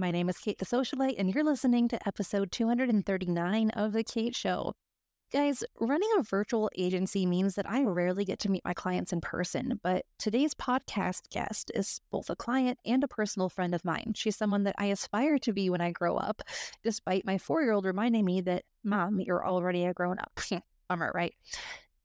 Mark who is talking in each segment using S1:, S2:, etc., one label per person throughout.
S1: My name is Kate the Socialite, and you're listening to episode 239 of The Kate Show. Guys, running a virtual agency means that I rarely get to meet my clients in person, but today's podcast guest is both a client and a personal friend of mine. She's someone that I aspire to be when I grow up, despite my four year old reminding me that, Mom, you're already a grown up. Bummer, right?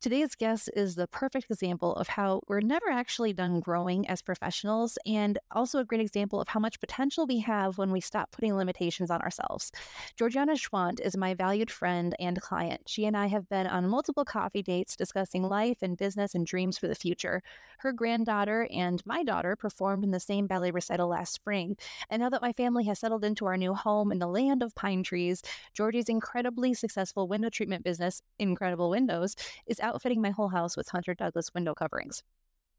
S1: Today's guest is the perfect example of how we're never actually done growing as professionals, and also a great example of how much potential we have when we stop putting limitations on ourselves. Georgiana Schwandt is my valued friend and client. She and I have been on multiple coffee dates discussing life and business and dreams for the future. Her granddaughter and my daughter performed in the same ballet recital last spring, and now that my family has settled into our new home in the land of pine trees, Georgi's incredibly successful window treatment business, Incredible Windows, is outfitting my whole house with Hunter Douglas window coverings.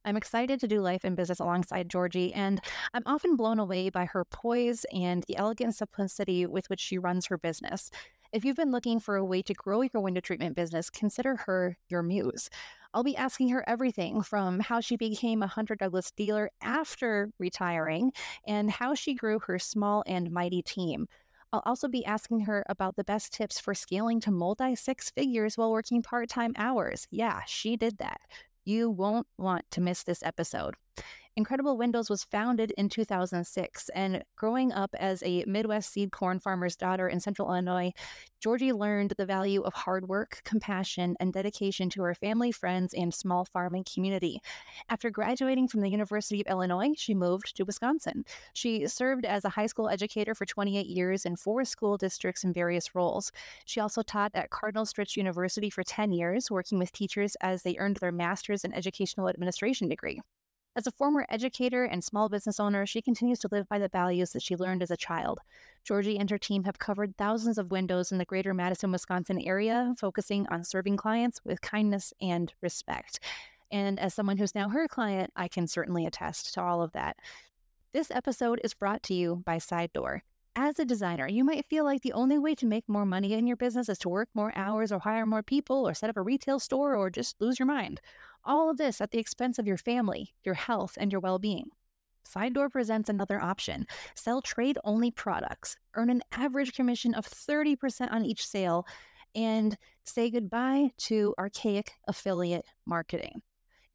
S1: I'm excited to do life and business alongside Georgi, and I'm often blown away by her poise and the elegant simplicity with which she runs her business. If you've been looking for a way to grow your window treatment business, consider her your muse. I'll be asking her everything from how she became a Hunter Douglas dealer after retiring and how she grew her small and mighty team. I'll also be asking her about the best tips for scaling to multi six figures while working part time hours. Yeah, she did that. You won't want to miss this episode. Incredible Windows was founded in 2006, and growing up as a Midwest seed corn farmer's daughter in central Illinois, Georgi learned the value of hard work, compassion, and dedication to her family, friends, and small farming community. After graduating from the University of Illinois, she moved to Wisconsin. She served as a high school educator for 28 years in four school districts in various roles. She also taught at Cardinal Stritch University for 10 years, working with teachers as they earned their master's in educational administration degree. As a former educator and small business owner, she continues to live by the values that she learned as a child. Georgi and her team have covered thousands of windows in the greater Madison, Wisconsin area, focusing on serving clients with kindness and respect. And as someone who's now her client, I can certainly attest to all of that. This episode is brought to you by Side Door. As a designer, you might feel like the only way to make more money in your business is to work more hours or hire more people or set up a retail store or just lose your mind. All of this at the expense of your family, your health, and your well being. Side Door presents another option sell trade only products, earn an average commission of 30% on each sale, and say goodbye to archaic affiliate marketing.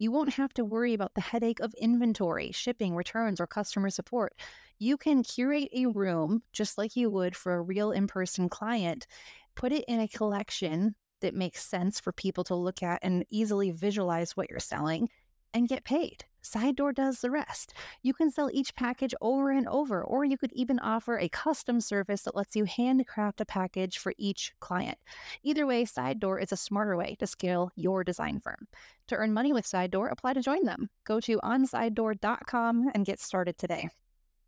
S1: You won't have to worry about the headache of inventory, shipping, returns, or customer support. You can curate a room just like you would for a real in person client, put it in a collection that makes sense for people to look at and easily visualize what you're selling, and get paid. Side Door does the rest. You can sell each package over and over, or you could even offer a custom service that lets you handcraft a package for each client. Either way, Side Door is a smarter way to scale your design firm. To earn money with Side Door, apply to join them. Go to onsidedoor.com and get started today.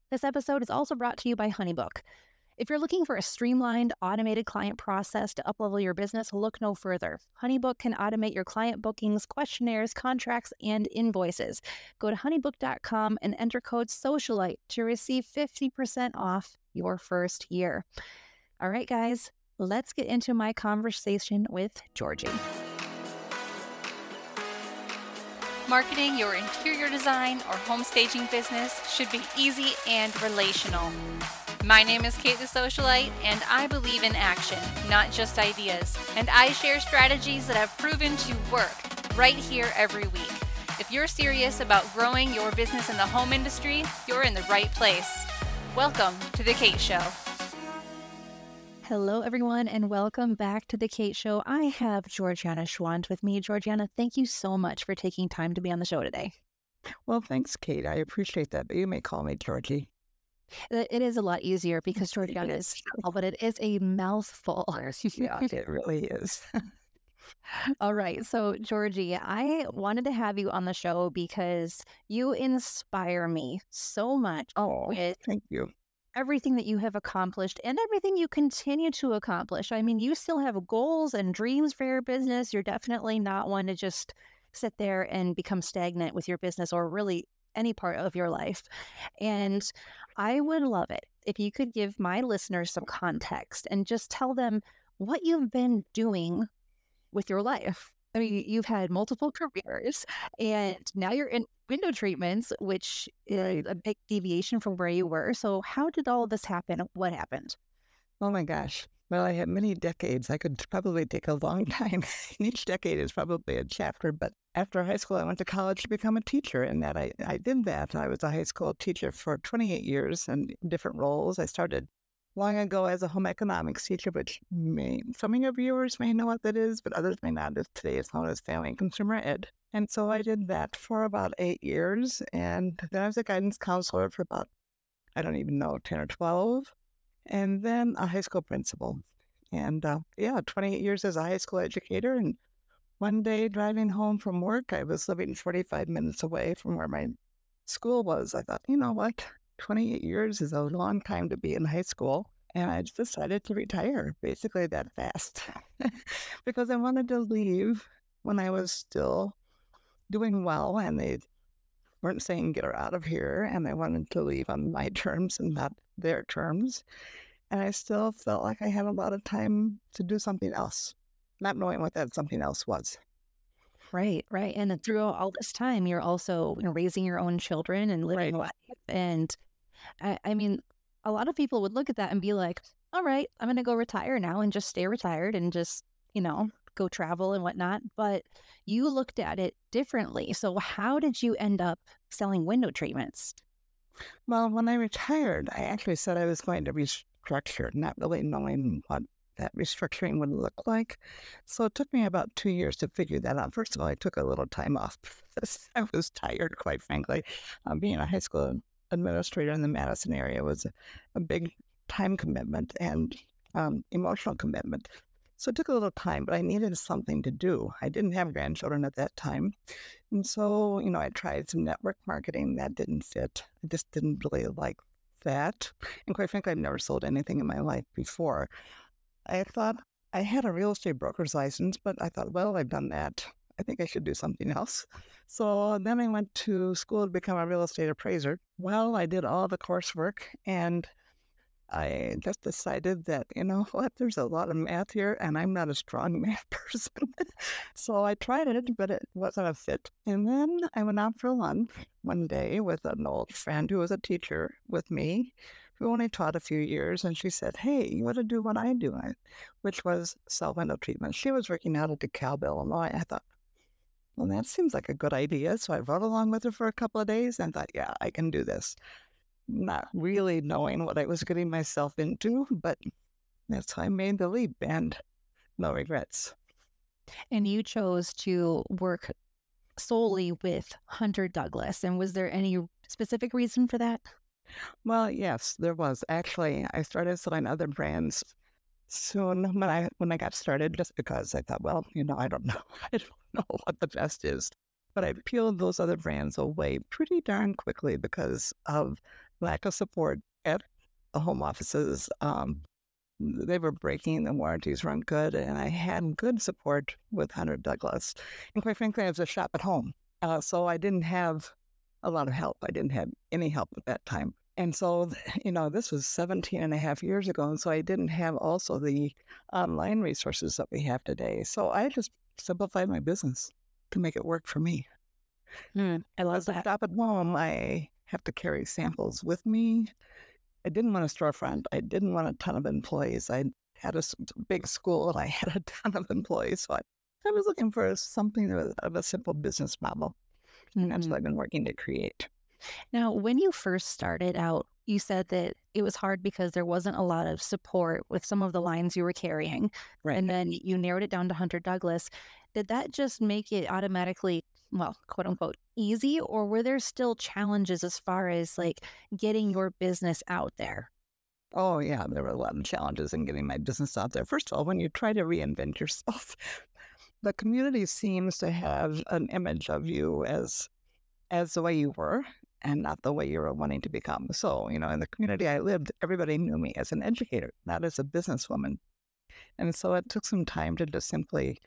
S1: This episode is also brought to you by Honeybook. If you're looking for a streamlined, automated client process to uplevel your business, look no further. Honeybook can automate your client bookings, questionnaires, contracts, and invoices. Go to honeybook.com and enter code SOCIALITE to receive 50% off your first year. All right, guys, let's get into my conversation with Georgi.
S2: Marketing your interior design or home staging business should be easy and relational. My name is Kate the Socialite, and I believe in action, not just ideas. And I share strategies that have proven to work right here every week. If you're serious about growing your business in the home industry, you're in the right place. Welcome to The Kate Show.
S1: Hello, everyone, and welcome back to The Kate Show. I have Georgiana Schwandt with me. Georgiana, thank you so much for taking time to be on the show today.
S3: Well, thanks, Kate. I appreciate that, but you may call me Georgi.
S1: It is a lot easier because Georgiana is small, but it is a mouthful.
S3: yeah, it really is.
S1: All right. So, Georgi, I wanted to have you on the show because you inspire me so much.
S3: Oh, with thank you.
S1: Everything that you have accomplished and everything you continue to accomplish. I mean, you still have goals and dreams for your business. You're definitely not one to just sit there and become stagnant with your business or really any part of your life. And I would love it if you could give my listeners some context and just tell them what you've been doing with your life I mean, you've had multiple careers and now you're in window treatments, which is a big deviation from where you were. So, how did all of this happen? What happened?
S3: Oh my gosh. Well, I had many decades. I could probably take a long time. Each decade is probably a chapter. But after high school, I went to college to become a teacher. And that I, I did that. I was a high school teacher for 28 years in different roles. I started long ago as a home economics teacher, which may, some of your viewers may know what that is, but others may not. Today it's known as family and consumer ed. And so I did that for about eight years. And then I was a guidance counselor for about, I don't even know, 10 or 12. And then a high school principal. And uh, yeah, 28 years as a high school educator. And one day driving home from work, I was living 45 minutes away from where my school was. I thought, you know what? 28 years is a long time to be in high school. And I just decided to retire basically that fast because I wanted to leave when I was still doing well and they weren't saying get her out of here. And I wanted to leave on my terms and not their terms. And I still felt like I had a lot of time to do something else, not knowing what that something else was.
S1: Right, right. And through all this time, you're also raising your own children and living right. life. And I, I mean, a lot of people would look at that and be like, all right, I'm going to go retire now and just stay retired and just, you know, go travel and whatnot. But you looked at it differently. So, how did you end up selling window treatments?
S3: Well, when I retired, I actually said I was going to restructure, not really knowing what that restructuring would look like. So it took me about two years to figure that out. First of all, I took a little time off. Because I was tired, quite frankly. Um, being a high school administrator in the Madison area was a, a big time commitment and um, emotional commitment. So it took a little time, but I needed something to do. I didn't have grandchildren at that time. And so, you know, I tried some network marketing that didn't fit. I just didn't really like that. And quite frankly, I've never sold anything in my life before. I thought I had a real estate broker's license, but I thought, well, I've done that. I think I should do something else. So then I went to school to become a real estate appraiser. Well, I did all the coursework and I just decided that, you know what, there's a lot of math here and I'm not a strong math person. so I tried it, but it wasn't a fit. And then I went out for lunch one day with an old friend who was a teacher with me who only taught a few years. And she said, Hey, you want to do what I do, which was sell window treatment. She was working out at DeKalb, Illinois. I thought, well, that seems like a good idea. So I rode along with her for a couple of days and thought, yeah, I can do this. Not really knowing what I was getting myself into, but that's how I made the leap and no regrets.
S1: And you chose to work solely with Hunter Douglas. And was there any specific reason for that?
S3: Well, yes, there was. Actually, I started selling other brands soon when I when I got started, just because I thought, well, you know, I don't know, I don't know what the best is. But I peeled those other brands away pretty darn quickly because of lack of support at the home offices. Um, they were breaking, the warranties weren't good, and I had good support with Hunter Douglas. And quite frankly, I was a shop at home. Uh, so I didn't have a lot of help. I didn't have any help at that time. And so, you know, this was 17 and a half years ago. And so I didn't have also the online resources that we have today. So I just simplified my business to make it work for me.
S1: Mm, I love
S3: As
S1: that.
S3: Stop at home, I have to carry samples with me. I didn't want a storefront. I didn't want a ton of employees. I had a big school and I had a ton of employees. So I, I was looking for something of a simple business model. And that's what mm-hmm. I've been working to create.
S1: Now, when you first started out, you said that it was hard because there wasn't a lot of support with some of the lines you were carrying.
S3: Right.
S1: And then you narrowed it down to Hunter Douglas. Did that just make it automatically, well, quote unquote, easy? Or were there still challenges as far as like getting your business out there?
S3: Oh, yeah, there were a lot of challenges in getting my business out there. First of all, when you try to reinvent yourself, the community seems to have an image of you as as the way you were and not the way you were wanting to become. So, you know, in the community I lived, everybody knew me as an educator, not as a businesswoman. And so it took some time to just simply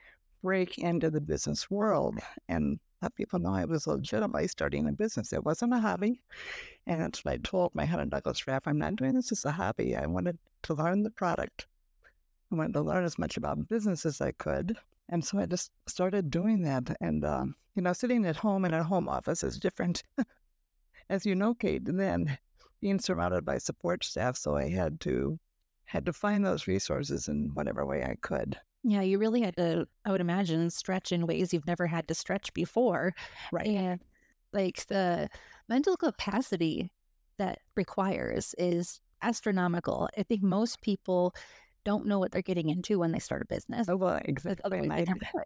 S3: break into the business world and let people know I was legitimately starting a business. It wasn't a hobby. And that's what I told my Hunter Douglas rep. I'm not doing this as a hobby. I wanted to learn the product. I wanted to learn as much about business as I could And so I just started doing that. And, um, you know, sitting at home in a home office is different, as you know, Kate, than being surrounded by support staff. So I had to had to find those resources in whatever way I could.
S1: Yeah, you really had to, I would imagine, stretch in ways you've never had to stretch before.
S3: Right.
S1: And like the mental capacity that requires is astronomical. I think most people don't know what they're getting into when they start a business.
S3: Oh, well, exactly. I,
S1: they never would.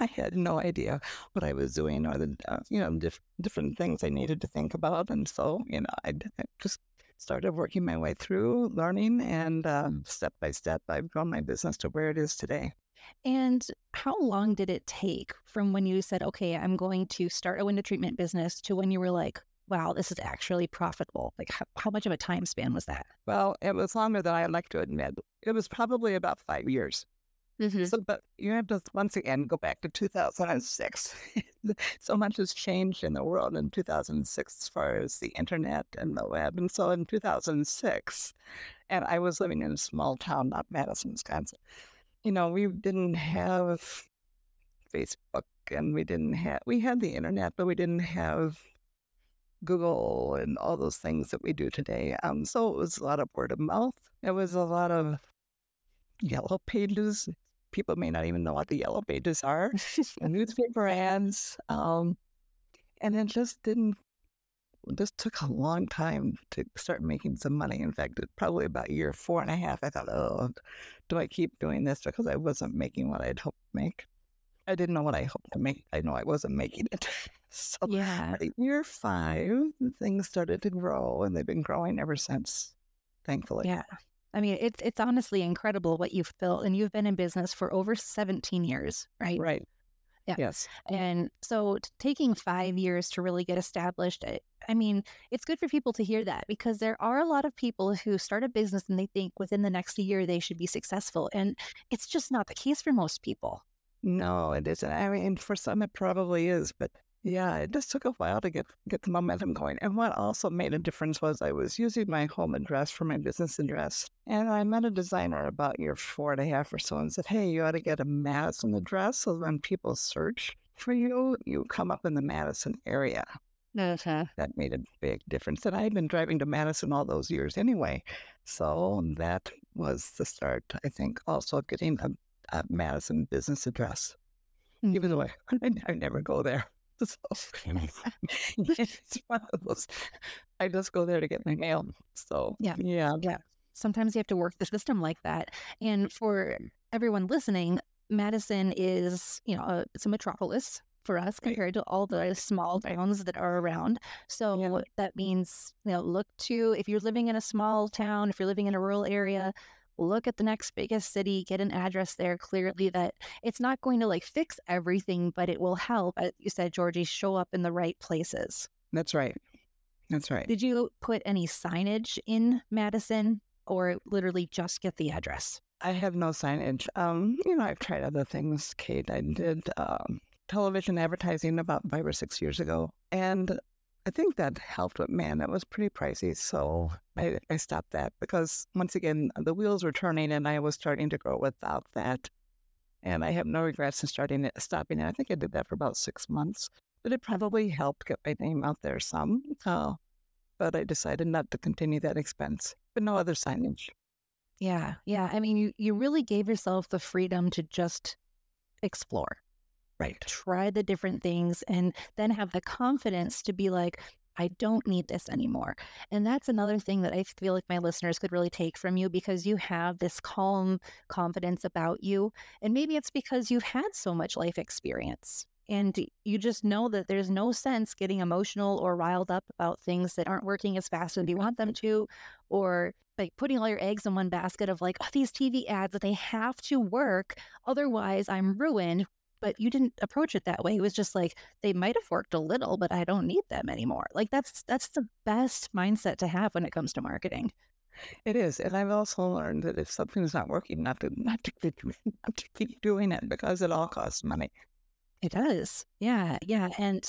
S3: I had no idea what I was doing or the uh, you know diff- different things I needed to think about, and so you know I just started working my way through learning, and uh, step by step, I've grown my business to where it is today.
S1: And how long did it take from when you said, okay, I'm going to start a window treatment business to when you were like, wow, this is actually profitable? Like, how, how much of a time span was that?
S3: Well, it was longer than I'd like to admit. It was probably about five years.
S1: Mm-hmm.
S3: So, but you have to once again go back to 2006. so much has changed in the world in 2006 as far as the internet and the web. And so in 2006, and I was living in a small town, not Madison, Wisconsin. You know, we didn't have Facebook and we didn't have, we had the internet, but we didn't have Google and all those things that we do today. Um, so it was a lot of word of mouth. It was a lot of yellow pages. People may not even know what the yellow pages are. newspaper ads. Um, and it just didn't, just took a long time to start making some money. In fact, it probably about year four and a half, I thought, oh, do I keep doing this? Because I wasn't making what I'd hoped to make. I didn't know what I hoped to make. I know I wasn't making it. so
S1: Yeah.
S3: year five, things started to grow and they've been growing ever since, thankfully.
S1: Yeah. I mean, it's it's honestly incredible what you've built, and you've been in business for over 17 years, right?
S3: Right.
S1: Yeah.
S3: Yes.
S1: And so t- taking five years to really get established, I, I mean, it's good for people to hear that because there are a lot of people who start a business and they think within the next year they should be successful. And it's just not the case for most people.
S3: No, it isn't. I mean, for some it probably is, but yeah, it just took a while to get get the momentum going. And what also made a difference was I was using my home address for my business address, and I met a designer about year four and a half or so, and said, "Hey, you ought to get a Madison address, so when people search for you, you come up in the Madison area."
S1: Uh-huh.
S3: That made a big difference. And I had been driving to Madison all those years anyway, so that was the start. I think also getting a, a Madison business address, even though I, I never go there. So it's one of those. I just go there to get my mail. So
S1: Yeah.
S3: yeah, yeah.
S1: Sometimes you have to work the system like that. And for everyone listening, Madison is, you know, a, it's a metropolis for us
S3: Right.
S1: compared to all the small towns that are around. So
S3: Yeah.
S1: that means, you know, look to if you're living in a small town, if you're living in a rural area, look at the next biggest city, get an address there clearly that it's not going to like fix everything, but it will help, as you said, Georgi, show up in the right places.
S3: that's right. That's right.
S1: Did you put any signage in Madison or literally just get the address?
S3: I have no signage. Um, you know, I've tried other things, Kate. I did um, television advertising about five or six years ago, and I think that helped. But man, that was pretty pricey, so I, I stopped that because once again, the wheels were turning, and I was starting to grow without that. And I have no regrets in starting it, stopping it. I think I did that for about six months, but it probably helped get my name out there some. Uh, but I decided not to continue that expense. But no other signage.
S1: Yeah, yeah. I mean, you, you really gave yourself the freedom to just explore,
S3: Right.
S1: try the different things, and then have the confidence to be like, I don't need this anymore. And that's another thing that I feel like my listeners could really take from you because you have this calm confidence about you. And maybe it's because you've had so much life experience. And you just know that there's no sense getting emotional or riled up about things that aren't working as fast as you want them to, or like putting all your eggs in one basket of like, oh, these TV ads that they have to work. Otherwise, I'm ruined. But you didn't approach it that way. It was just like they might have worked a little, but I don't need them anymore. Like that's that's the best mindset to have when it comes to marketing.
S3: It is, and I've also learned that if something's not working, not to not to keep not to keep doing it because it all costs money.
S1: It does. Yeah, yeah. And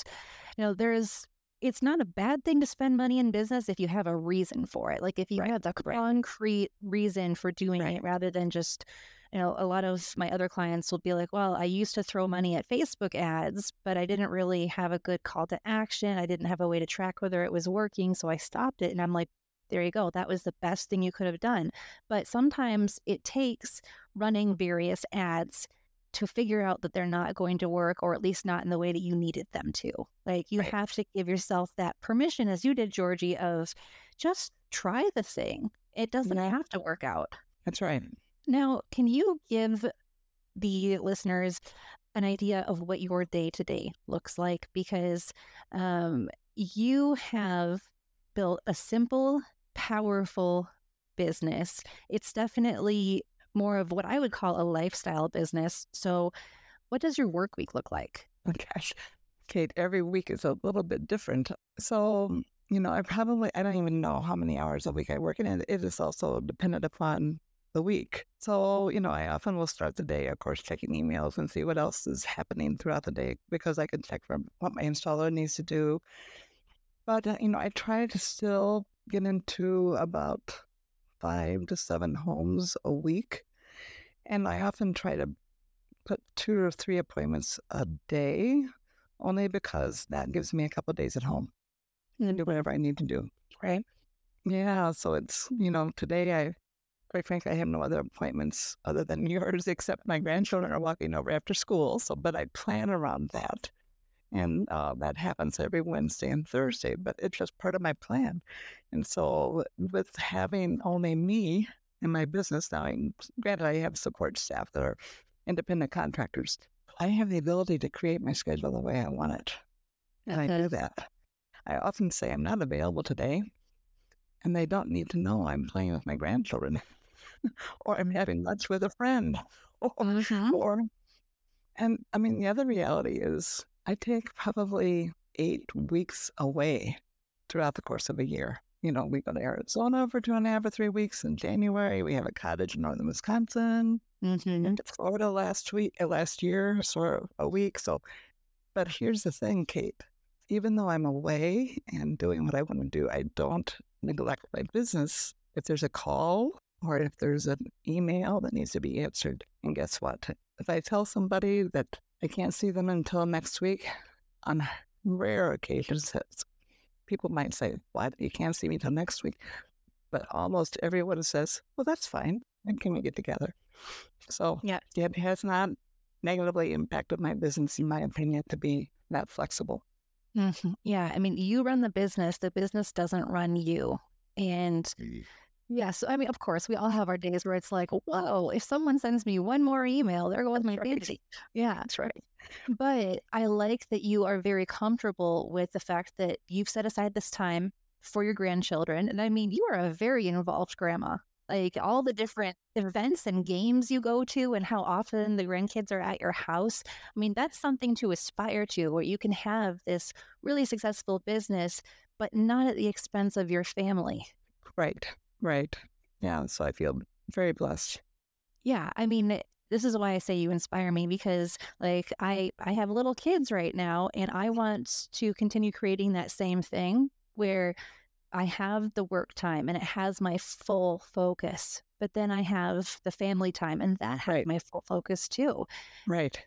S1: you know, there's it's not a bad thing to spend money in business if you have a reason for it. Like if you
S3: Right,
S1: have the concrete reason for doing
S3: Right.
S1: it rather than just you know, a lot of my other clients will be like, well, I used to throw money at Facebook ads, but I didn't really have a good call to action. I didn't have a way to track whether it was working. So I stopped it. And I'm like, there you go. That was the best thing you could have done. But sometimes it takes running various ads to figure out that they're not going to work or at least not in the way that you needed them to. Like you
S3: Right.
S1: have to give yourself that permission, as you did, Georgi, of just try the thing. It doesn't
S3: Yeah.
S1: have to work out.
S3: That's right.
S1: Now, can you give the listeners an idea of what your day to day looks like? Because um, you have built a simple, powerful business. It's definitely more of what I would call a lifestyle business. So, what does your work week look like?
S3: Oh, gosh, Kate, every week is a little bit different. So, you know, I probably, I don't even know how many hours a week I work, and it, it is also dependent upon the week. So, you know, I often will start the day, of course, checking emails and see what else is happening throughout the day because I can check from what my installer needs to do. But, uh, you know, I try to still get into about five to seven homes a week. And I often try to put two or three appointments a day only because that gives me a couple of days at home and do whatever I need to do.
S1: Right.
S3: Yeah. So it's, you know, today I, quite frankly, I have no other appointments other than yours, except my grandchildren are walking over after school. So, but I plan around that. And uh, that happens every Wednesday and Thursday, but it's just part of my plan. And so, with having only me in my business now, and granted, I have support staff that are independent contractors. I have the ability to create my schedule the way I want it. And I do that. I often say I'm not available today, and they don't need to know I'm playing with my grandchildren or I'm having lunch with a friend or,
S1: Mhm.
S3: or and I mean the other reality is I take probably eight weeks away throughout the course of a year. You know, we go to Arizona for two and a half or three weeks in January. We have a cottage in northern Wisconsin
S1: Mhm.
S3: into Florida last week, uh, last year, sort of a week. So, but here's the thing, Kate. Even though I'm away and doing what I want to do, I don't neglect my business. If there's a call or if there's an email that needs to be answered, and guess what? If I tell somebody that I can't see them until next week, on rare occasions, people might say, "What? You can't see me till next week?" But almost everyone says, "Well, that's fine. When can we get together?" So
S1: Yeah.
S3: it has not negatively impacted my business, in my opinion, to be that flexible.
S1: Mhm. Yeah. I mean, you run the business, the business doesn't run you. And yes, I mean, of course, we all have our days where it's like, whoa, if someone sends me one more email, there goes my
S3: right.
S1: day. Yeah.
S3: That's right.
S1: But I like that you are very comfortable with the fact that you've set aside this time for your grandchildren. And I mean, you are a very involved grandma. Like all the different events and games you go to, and how often the grandkids are at your house. I mean, that's something to aspire to, where you can have this really successful business, but not at the expense of your family.
S3: Right. Right. Yeah. So I feel very blessed.
S1: Yeah, I mean, this is why I say you inspire me because like I I have little kids right now and I want to continue creating that same thing where I have the work time and it has my full focus, but then I have the family time and that has
S3: Right.
S1: my full focus too.
S3: Right.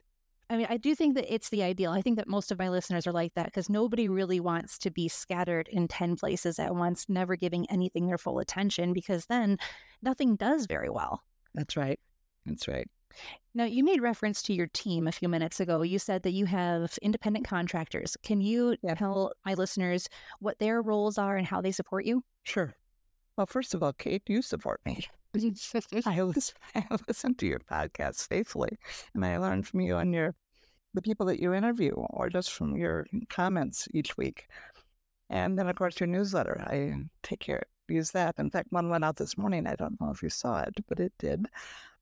S1: I mean, I do think that it's the ideal. I think that most of my listeners are like that because nobody really wants to be scattered in 10 places at once, never giving anything their full attention because then nothing does very well.
S3: That's right. That's right.
S1: Now, you made reference to your team a few minutes ago. You said that you have independent contractors. Can you
S3: Yeah.
S1: tell my listeners what their roles are and how they support you?
S3: Sure. Well, first of all, Kate, you support me. I listen, I listen to your podcast faithfully, and I learn from you and your the people that you interview, or just from your comments each week. And then, of course, your newsletter. I take care, use that. In fact, one went out this morning. I don't know if you saw it, but it did.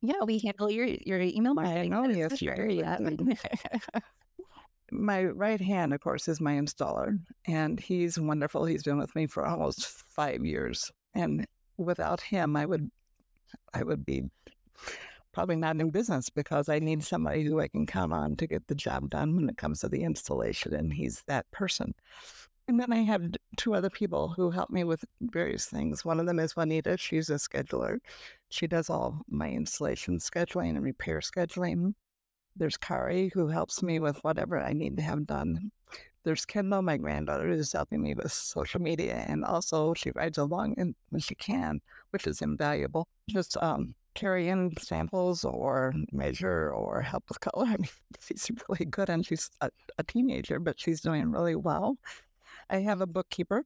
S1: yeah, we handle your your email marketing.
S3: I
S1: know,
S3: yes,
S1: sure. Yeah.
S3: My right hand, of course, is my installer, and he's wonderful. He's been with me for almost five years, and without him, I would, I would be probably not in business because I need somebody who I can count on to get the job done when it comes to the installation, and he's that person. And then I have two other people who help me with various things. One of them is Juanita. She's a scheduler. She does all my installation scheduling and repair scheduling. There's Kari, who helps me with whatever I need to have done. There's Kendall, my granddaughter, who's helping me with social media. And also, she rides along when she can, which is invaluable. Just um, carry in samples or measure or help with color. I mean, she's really good and she's a, a teenager, but she's doing really well. I have a bookkeeper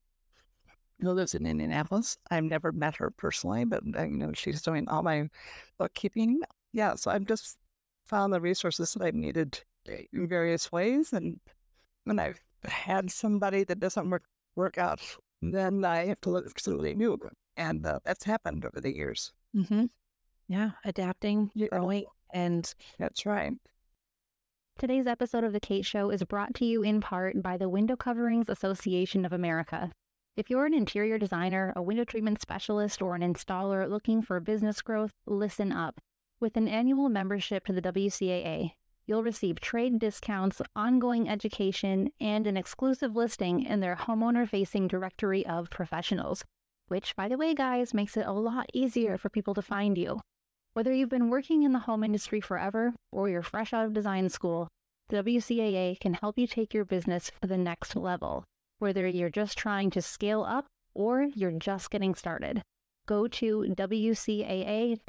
S3: who lives in Indianapolis. I've never met her personally, but you know she's doing all my bookkeeping. Yeah, so I've just found the resources that I've needed in various ways, and when I've had somebody that doesn't work work out, then I have to look for something new, and uh, that's happened over the years.
S1: Mm-hmm. Yeah, adapting,
S3: Yeah.
S1: growing, and
S3: That's right.
S1: Today's episode of The Kate Show is brought to you in part by the Window Coverings Association of America. If you're an interior designer, a window treatment specialist, or an installer looking for business growth, listen up. With an annual membership to the WCAA, you'll receive trade discounts, ongoing education, and an exclusive listing in their homeowner facing directory of professionals, which, by the way, guys, makes it a lot easier for people to find you. Whether you've been working in the home industry forever or you're fresh out of design school, the WCAA can help you take your business to the next level, whether you're just trying to scale up or you're just getting started. Go to WCAA.org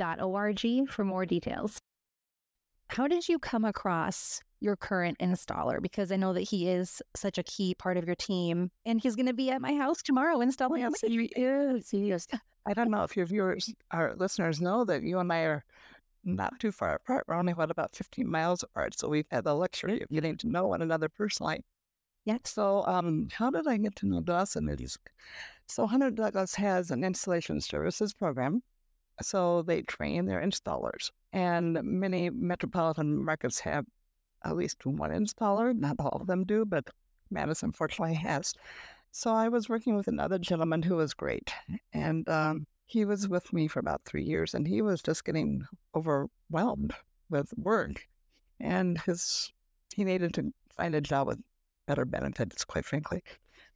S1: for more details. How did you come across your current installer? Because I know that he is such a key part of your team, and he's going to be at my house tomorrow installing.
S3: Yes, he is. He is. I don't know if your viewers, our listeners, know that you and I are not too far apart. We're only what about 15 miles apart, so we've had the luxury of getting to know one another personally.
S1: Yeah.
S3: So, um, how did I get to know Dawson? So Hunter Douglas has an installation services program. So they train their installers, and many metropolitan markets have at least one installer. Not all of them do, but Madison fortunately has. So I was working with another gentleman who was great, and um, he was with me for about three years, and he was just getting overwhelmed with work, and his he needed to find a job with better benefits, quite frankly.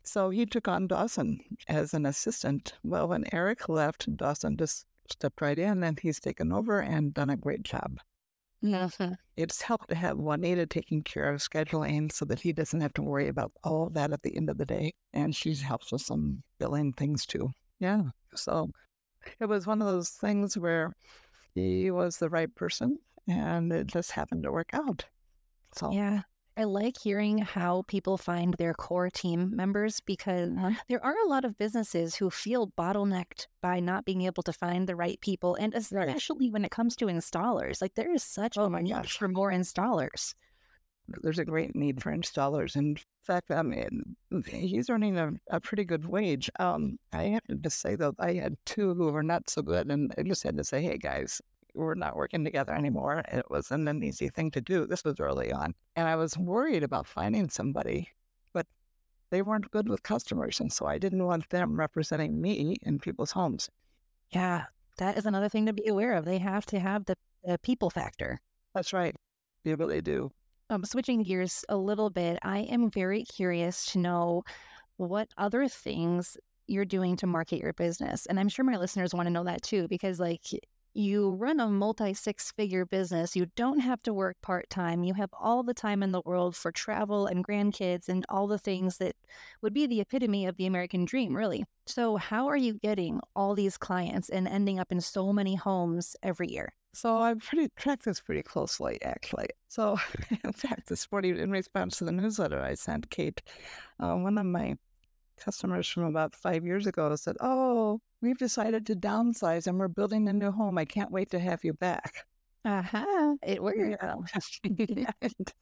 S3: So he took on Dawson as an assistant. Well, when Eric left, Dawson just stepped right in, and he's taken over and done a great job.
S1: Mhm.
S3: It's helped to have Juanita taking care of scheduling so that he doesn't have to worry about all that at the end of the day. And she helps with some billing things too. Yeah. So it was one of those things where he was the right person and it just happened to work out. So
S1: Yeah. I like hearing how people find their core team members because
S3: Uh-huh.
S1: there are a lot of businesses who feel bottlenecked by not being able to find the right people. And especially when it comes to installers, like there is such
S3: Oh
S1: a
S3: my
S1: need
S3: gosh.
S1: for more installers.
S3: there's a great need for installers. In fact, I mean, he's earning a, a pretty good wage. Um, I have to say, though, I had two who were not so good, and I just had to say, hey, guys, we're not working together anymore. It wasn't an easy thing to do. This was early on. And I was worried about finding somebody, but they weren't good with customers. And so I didn't want them representing me in people's homes.
S1: Yeah. That is another thing to be aware of. They have to have the, the people factor.
S3: That's right. You really do.
S1: Um, switching gears a little bit, I am very curious to know what other things you're doing to market your business. And I'm sure my listeners want to know that too, because like you run a multi six figure business, you don't have to work part time, you have all the time in the world for travel and grandkids and all the things that would be the epitome of the American dream, really. So, how are you getting all these clients and ending up in so many homes every year?
S3: So I pretty track this pretty closely, actually. So, in fact, this morning, in response to the newsletter I sent Kate, uh, one of my customers from about five years ago said, "Oh, we've decided to downsize and we're building a new home. I can't wait to have you back."
S1: Aha, it worked.
S3: Yeah. and,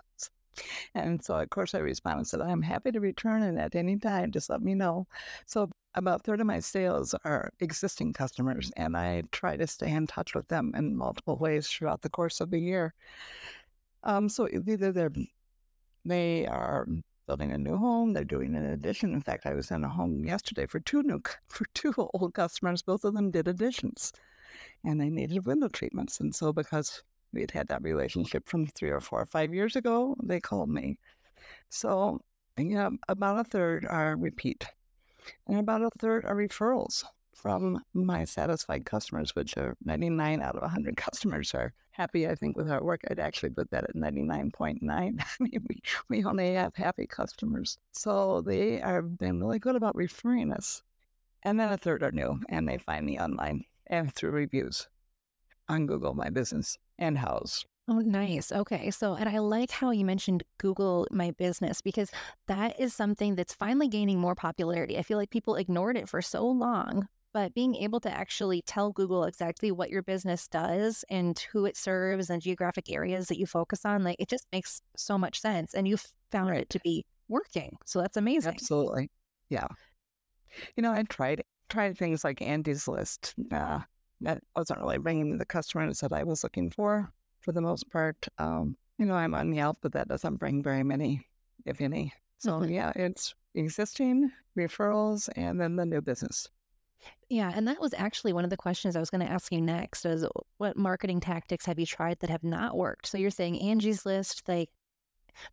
S3: and so, of course, I responded and said, "I'm happy to return and at any time. Just let me know." So, about a third of my sales are existing customers, and I try to stay in touch with them in multiple ways throughout the course of the year. Um, so either they're they are building a new home, they're doing an addition. In fact, I was in a home yesterday for two new for two old customers. Both of them did additions, and they needed window treatments. And so, because we'd had that relationship from three or four or five years ago, they called me. So Yeah, about a third are repeat, and about a third are referrals from my satisfied customers, which are 99 out of 100 customers are happy, I think, with our work. I'd actually put that at 99.9. I mean, we, we only have happy customers. So they have been really good about referring us. And then a third are new and they find me online and through reviews on Google My Business and Houzz.
S1: Oh, nice. Okay. So, and I like how you mentioned Google My Business because that is something that's finally gaining more popularity. I feel like people ignored it for so long, but being able to actually tell Google exactly what your business does and who it serves and geographic areas that you focus on, like it just makes so much sense. And you found right. it to be working. So that's amazing.
S3: Absolutely. Yeah. You know, I tried tried things like Angie's List. Uh, that wasn't really bringing the customers that I was looking for for the most part. Um, you know, I'm on Yelp, but that doesn't bring very many, if any. So mm-hmm. yeah, it's existing referrals and then the new business.
S1: Yeah, and that was actually one of the questions I was going to ask you next is what marketing tactics have you tried that have not worked? So you're saying Angie's List, like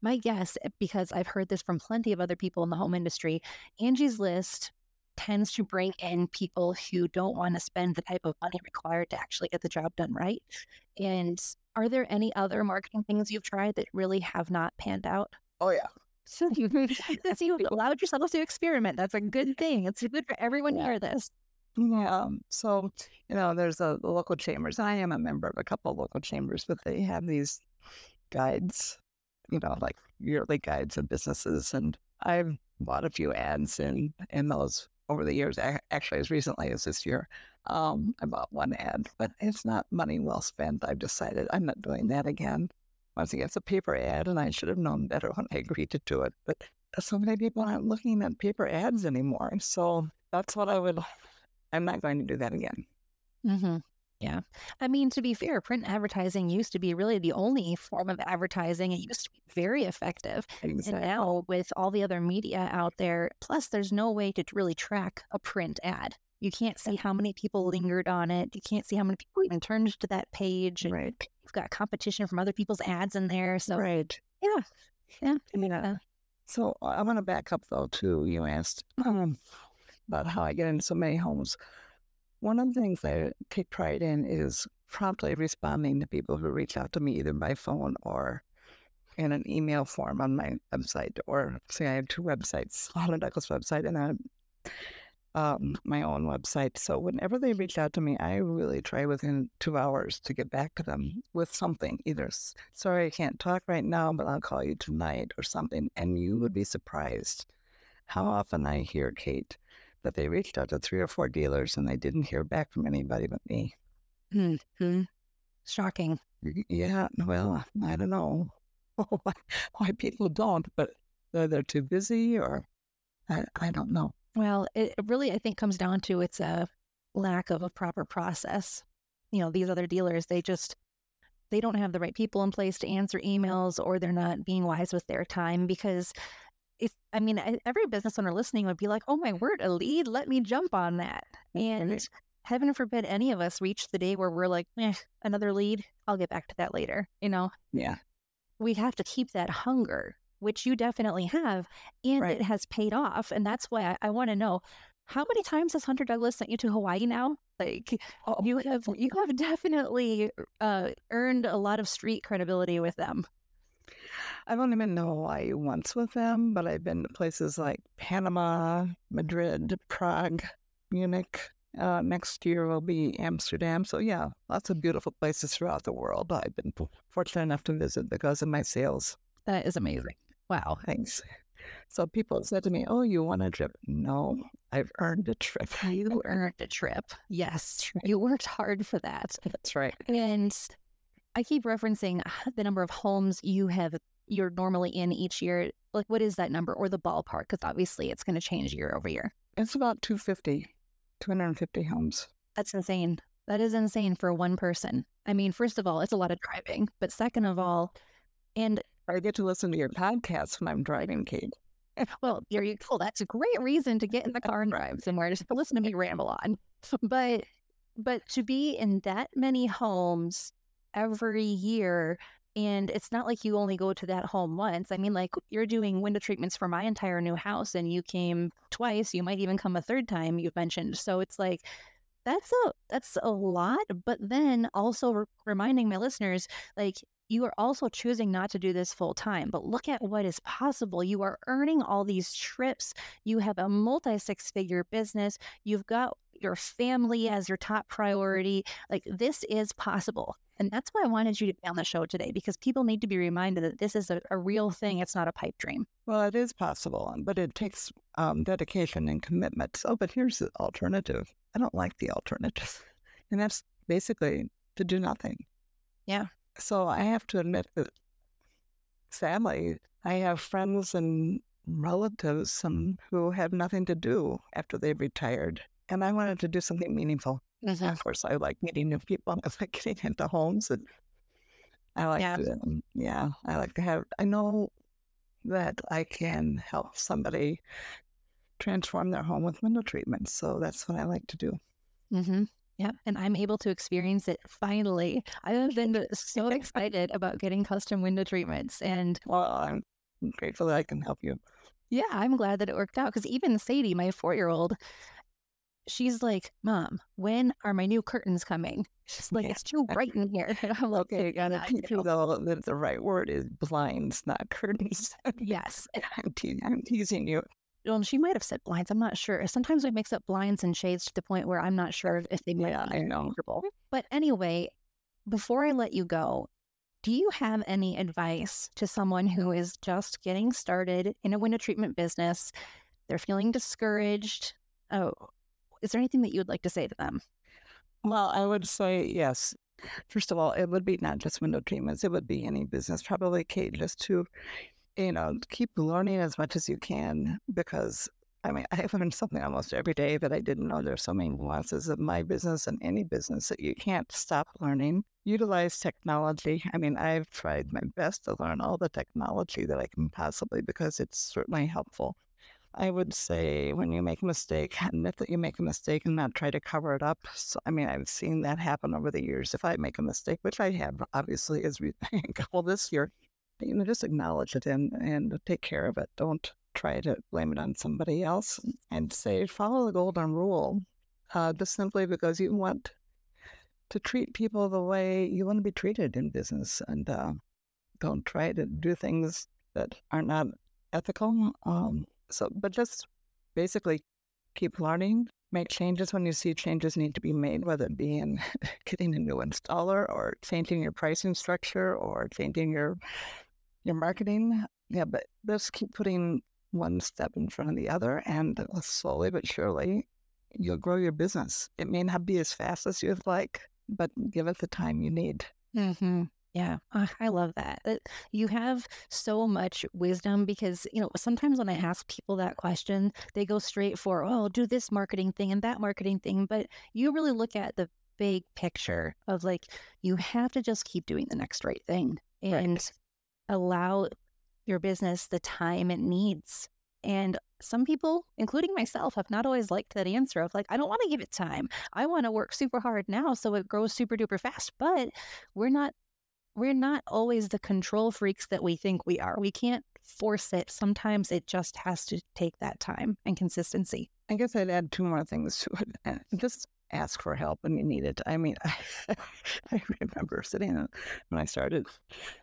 S1: my guess, eh, because I've heard this from plenty of other people in the home industry, Angie's List tends to bring in people who don't want to spend the type of money required to actually get the job done right. And are there any other marketing things you've tried that really have not panned out?
S3: Oh yeah.
S1: So you, you allowed yourself to experiment. That's a good thing. It's good for everyone yeah. to hear this.
S3: Yeah. So, you know, there's a the local chambers. I am a member of a couple of local chambers, but they have these guides, you know, like yearly guides of businesses. And I've bought a few ads in in those over the years, actually as recently as this year. Um, I bought one ad, but it's not money well spent. I've decided I'm not doing that again. Once again, it's a paper ad, and I should have known better when I agreed to do it. But so many people aren't looking at paper ads anymore. So that's what I would, I'm not going to do that again.
S1: Mm-hmm. Yeah. I mean, to be fair, print advertising used to be really the only form of advertising. It used to be very effective. Exactly. And now, with all the other media out there, plus there's no way to really track a print ad. You can't see how many people lingered on it. You can't see how many people even turned to that page.
S3: Right.
S1: You've got competition from other people's ads in there. So,
S3: right.
S1: Yeah. Yeah. I mean, uh,
S3: so I want to back up though, too. You asked um, about how I get into so many homes. One of the things I take pride in is promptly responding to people who reach out to me either by phone or in an email form on my website. Or say I have two websites, Holland Douglas website and then um, my own website. So whenever they reach out to me, I really try within two hours to get back to them with something. Either sorry I can't talk right now, but I'll call you tonight or something. And you would be surprised how often I hear Kate that they reached out to three or four dealers and they didn't hear back from anybody but me.
S1: Mm-hmm. Shocking.
S3: Yeah. Well, I don't know why people don't, but they're, they're too busy or I, I don't know.
S1: Well, it really, I think, comes down to it's a lack of a proper process. You know, these other dealers, they just, they don't have the right people in place to answer emails or they're not being wise with their time because if I mean every business owner listening would be like, "Oh my word, a lead! Let me jump on that." And heaven forbid any of us reach the day where we're like, eh, another lead. I'll get back to that later. You know?
S3: Yeah.
S1: We have to keep that hunger, which you definitely have, and right. it has paid off. And that's why I, I want to know how many times has Hunter Douglas sent you to Hawaii now? Like oh. you have, you have definitely uh, earned a lot of street credibility with them.
S3: I've only been to Hawaii once with them, but I've been to places like Panama, Madrid, Prague, Munich. Uh, next year will be Amsterdam. So, yeah, lots of beautiful places throughout the world I've been fortunate enough to visit because of my sales.
S1: That is amazing. Wow.
S3: Thanks. So people said to me, Oh, you want a trip? No, I've earned a trip.
S1: You earned a trip. Yes. You worked hard for that.
S3: That's right.
S1: And I keep referencing the number of homes you have you're normally in each year. Like, what is that number or the ballpark? Because obviously it's going to change year over year.
S3: It's about 250, 250 homes.
S1: That's insane. That is insane for one person. I mean, first of all, it's a lot of driving, but second of all, and
S3: I get to listen to your podcast when I'm driving, Kate.
S1: well, there you go. That's a great reason to get in the car and drive somewhere, just to listen to me ramble on. But but to be in that many homes every year And it's not like you only go to that home once. I mean, like you're doing window treatments for my entire new house and you came twice. You might even come a third time, you've mentioned. So it's like, that's a that's a lot but then also re- reminding my listeners like you are also choosing not to do this full time, but look at what is possible. You are earning all these trips. You have a multi six figure business. You've got your family as your top priority. Like this is possible. And that's why I wanted you to be on the show today because people need to be reminded that this is a, a real thing. It's not a pipe dream.
S3: Well, it is possible, but it takes um, dedication and commitment. So, but here's the alternative I don't like the alternative. And that's basically to do nothing.
S1: Yeah.
S3: So I have to admit that sadly, I have friends and relatives um, who have nothing to do after they've retired. And I wanted to do something meaningful. Mm-hmm. Of course, I like meeting new people. I like getting into homes. And I like yeah. to, um, yeah, I like to have, I know that I can help somebody transform their home with window treatment. So that's what I like to do.
S1: Mm-hmm. Yeah, and I'm able to experience it finally. I have been so excited about getting custom window treatments, and
S3: well, I'm grateful that I can help you.
S1: Yeah, I'm glad that it worked out because even Sadie, my four year old, she's like, Mom, when are my new curtains coming? She's like, It's too bright in here. And I'm like,
S3: Okay, gotta teach you though that the right word is blinds, not curtains.
S1: yes.
S3: I'm, te- I'm teasing you
S1: well, she might have said blinds. I'm not sure. Sometimes we mix up blinds and shades to the point where I'm not sure if they might
S3: yeah,
S1: be
S3: I know.
S1: But anyway, before I let you go, do you have any advice to someone who is just getting started in a window treatment business? They're feeling discouraged. Oh, is there anything that you would like to say to them?
S3: Well, I would say yes. First of all, it would be not just window treatments, it would be any business, probably Kate, just to you know, keep learning as much as you can because I mean, I learn something almost every day that I didn't know. There's so many nuances of my business and any business that you can't stop learning. Utilize technology. I mean, I've tried my best to learn all the technology that I can possibly because it's certainly helpful. I would say when you make a mistake, admit that you make a mistake and not try to cover it up. So, I mean, I've seen that happen over the years. If I make a mistake, which I have, obviously, as we think well this year, you know, just acknowledge it and, and take care of it. Don't try to blame it on somebody else and say, follow the golden rule, uh, just simply because you want to treat people the way you want to be treated in business and uh, don't try to do things that are not ethical. Um, so, but just basically keep learning, make changes when you see changes need to be made, whether it be in getting a new installer or changing your pricing structure or changing your your marketing. Yeah, but just keep putting one step in front of the other, and slowly but surely, you'll grow your business. It may not be as fast as you'd like, but give it the time you need.
S1: Mm-hmm. Yeah, uh, I love that. That you have so much wisdom because you know sometimes when I ask people that question, they go straight for oh, do this marketing thing and that marketing thing, but you really look at the big picture of like you have to just keep doing the next right thing and right allow your business the time it needs. And some people, including myself, have not always liked that answer of like, I don't want to give it time. I want to work super hard now so it grows super duper fast. But we're not we're not always the control freaks that we think we are. We can't force it. Sometimes it just has to take that time and consistency.
S3: I guess I'd add two more things to it. Just ask for help when you need it. I mean, I, I remember sitting when I started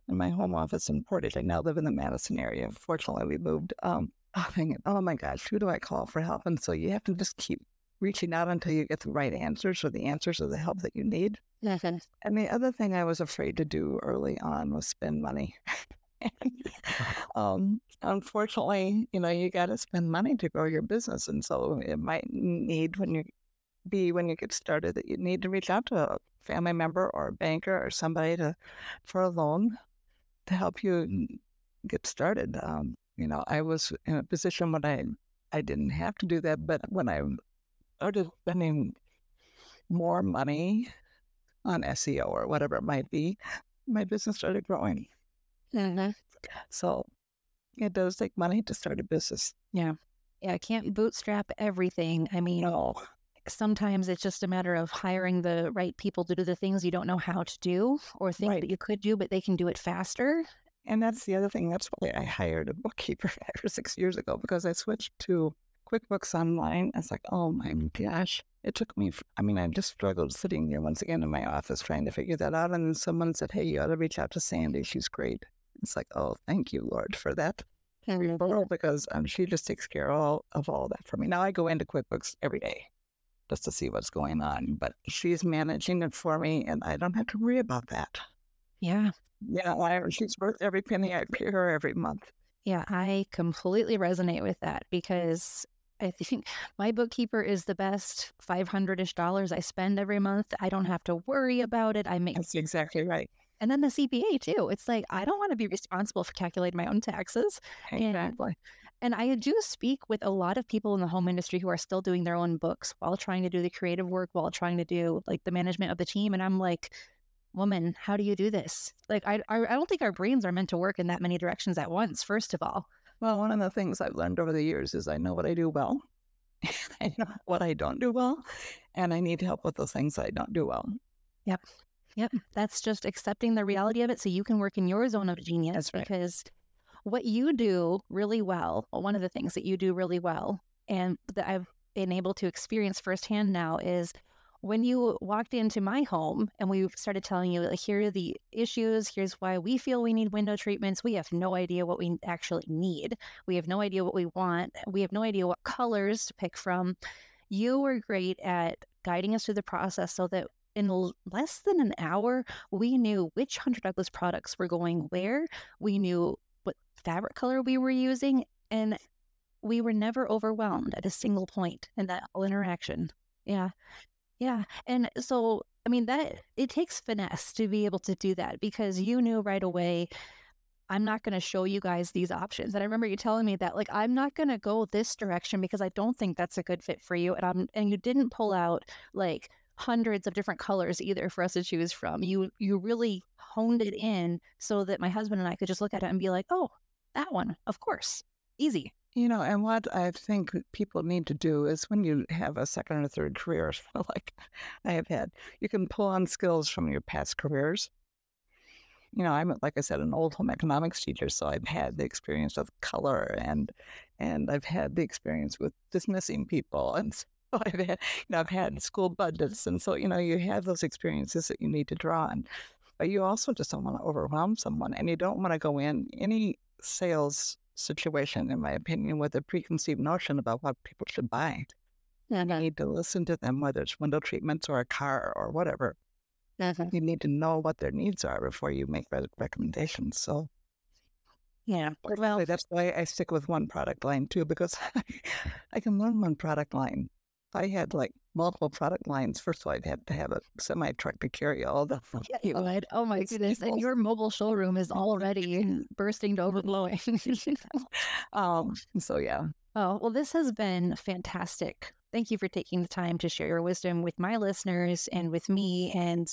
S3: in my home office in Portage. I now live in the Madison area. Fortunately, we moved. Um, thinking, oh my gosh, who do I call for help? And so you have to just keep reaching out until you get the right answers or the answers or the help that you need.
S1: And
S3: the other thing I was afraid to do early on was spend money. um, unfortunately, you know, you got to spend money to grow your business. And so it might need when you be when you get started that you need to reach out to a family member or a banker or somebody to for a loan to help you get started. Um, you know, I was in a position when I I didn't have to do that, but when I started spending more money on SEO or whatever it might be, my business started growing.
S1: Mm-hmm.
S3: So it does take money to start a business.
S1: Yeah. Yeah, I can't bootstrap everything. I mean,
S3: no
S1: sometimes it's just a matter of hiring the right people to do the things you don't know how to do or think
S3: Right.
S1: that you could do, but they can do it faster.
S3: And that's the other thing. That's why I hired a bookkeeper five or six years ago because I switched to QuickBooks Online. It's like, oh my gosh. It took me, I mean, I just struggled sitting there once again in my office trying to figure that out. And then someone said, hey, you ought to reach out to Sandy. She's great. It's like, oh, thank you, Lord, for that. Because um, she just takes care of all, of all that for me. Now I go into QuickBooks every day just to see what's going on, but she's managing it for me and I don't have to worry about that.
S1: Yeah.
S3: Yeah, I, she's worth every penny I pay her every month.
S1: Yeah, I completely resonate with that because I think my bookkeeper is the best 500 ish dollars I spend every month. I don't have to worry about it. I make,
S3: That's exactly right.
S1: and then the CPA too. It's like, I don't want to be responsible for calculating my own taxes. And-
S3: Exactly.
S1: And I do speak with a lot of people in the home industry who are still doing their own books while trying to do the creative work, while trying to do like the management of the team. And I'm like, woman, how do you do this? Like, I, I I don't think our brains are meant to work in that many directions at once, first of all.
S3: Well, one of the things I've learned over the years is I know what I do well, I know what I don't do well, and I need help with those things I don't do well.
S1: Yep. Yep. That's just accepting the mm-hmm. reality of it so you can work in your zone of genius
S3: right.
S1: because what you do really well, well, one of the things that you do really well and that I've been able to experience firsthand now is when you walked into my home and we started telling you like here are the issues, here's why we feel we need window treatments. We have no idea what we actually need. We have no idea what we want. We have no idea what colors to pick from. You were great at guiding us through the process so that in l- less than an hour, we knew which Hunter Douglas products were going where. We knew what fabric color we were using, and we were never overwhelmed at a single point in that whole interaction. Yeah. Yeah. And so, I mean, that it takes finesse to be able to do that because you knew right away. I'm not going to show you guys these options. And I remember you telling me that, like, I'm not going to go this direction because I don't think that's a good fit for you. And I'm, and you didn't pull out like hundreds of different colors either for us to choose from. You you really honed it in so that my husband and I could just look at it and be like, "Oh, that one, of course, easy."
S3: You know, and what I think people need to do is when you have a second or third career, like I have had, you can pull on skills from your past careers. You know, I'm like I said, an old home economics teacher, so I've had the experience with color and and I've had the experience with dismissing people, and so I've had, you know, I've had school budgets, and so you know, you have those experiences that you need to draw on, but you also just don't want to overwhelm someone, and you don't want to go in any sales situation, in my opinion, with a preconceived notion about what people should buy. You uh-huh. need to listen to them, whether it's window treatments or a car or whatever. Uh-huh. You need to know what their needs are before you make re- recommendations. So,
S1: Yeah. Well,
S3: that's why I stick with one product line too, because I can learn one product line. If I had like multiple product lines, first of all, I'd have to have a semi truck to carry all the.
S1: yeah, you would. Oh my goodness! And your mobile showroom is already bursting to overflowing.
S3: Um. So yeah,
S1: Oh, well, this has been fantastic. Thank you for taking the time to share your wisdom with my listeners and with me. And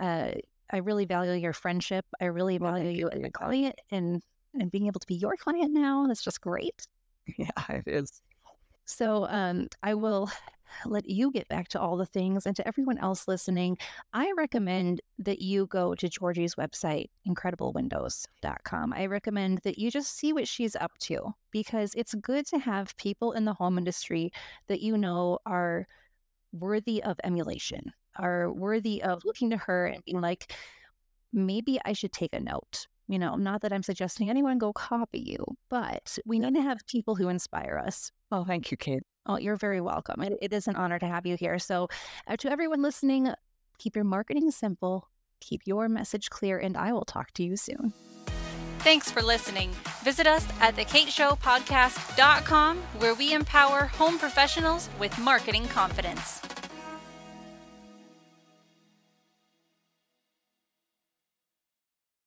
S1: uh, I really value your friendship. I really value
S3: you
S1: you as a client and, and being able to be your client now. That's just great.
S3: yeah, it is.
S1: So um, I will let you get back to all the things. And to everyone else listening, I recommend that you go to Georgi's website, incrediblewindows.com. I recommend that you just see what she's up to because it's good to have people in the home industry that you know are worthy of emulation, are worthy of looking to her and being like, maybe I should take a note. You know, not that I'm suggesting anyone go copy you, but we need to have people who inspire us.
S3: Oh, thank you, Kate.
S1: Oh, you're very welcome. It, it is an honor to have you here. So, uh, to everyone listening, keep your marketing simple, keep your message clear, and I will talk to you soon.
S2: Thanks for listening. Visit us at thekateshowpodcast.com where we empower home professionals with marketing confidence.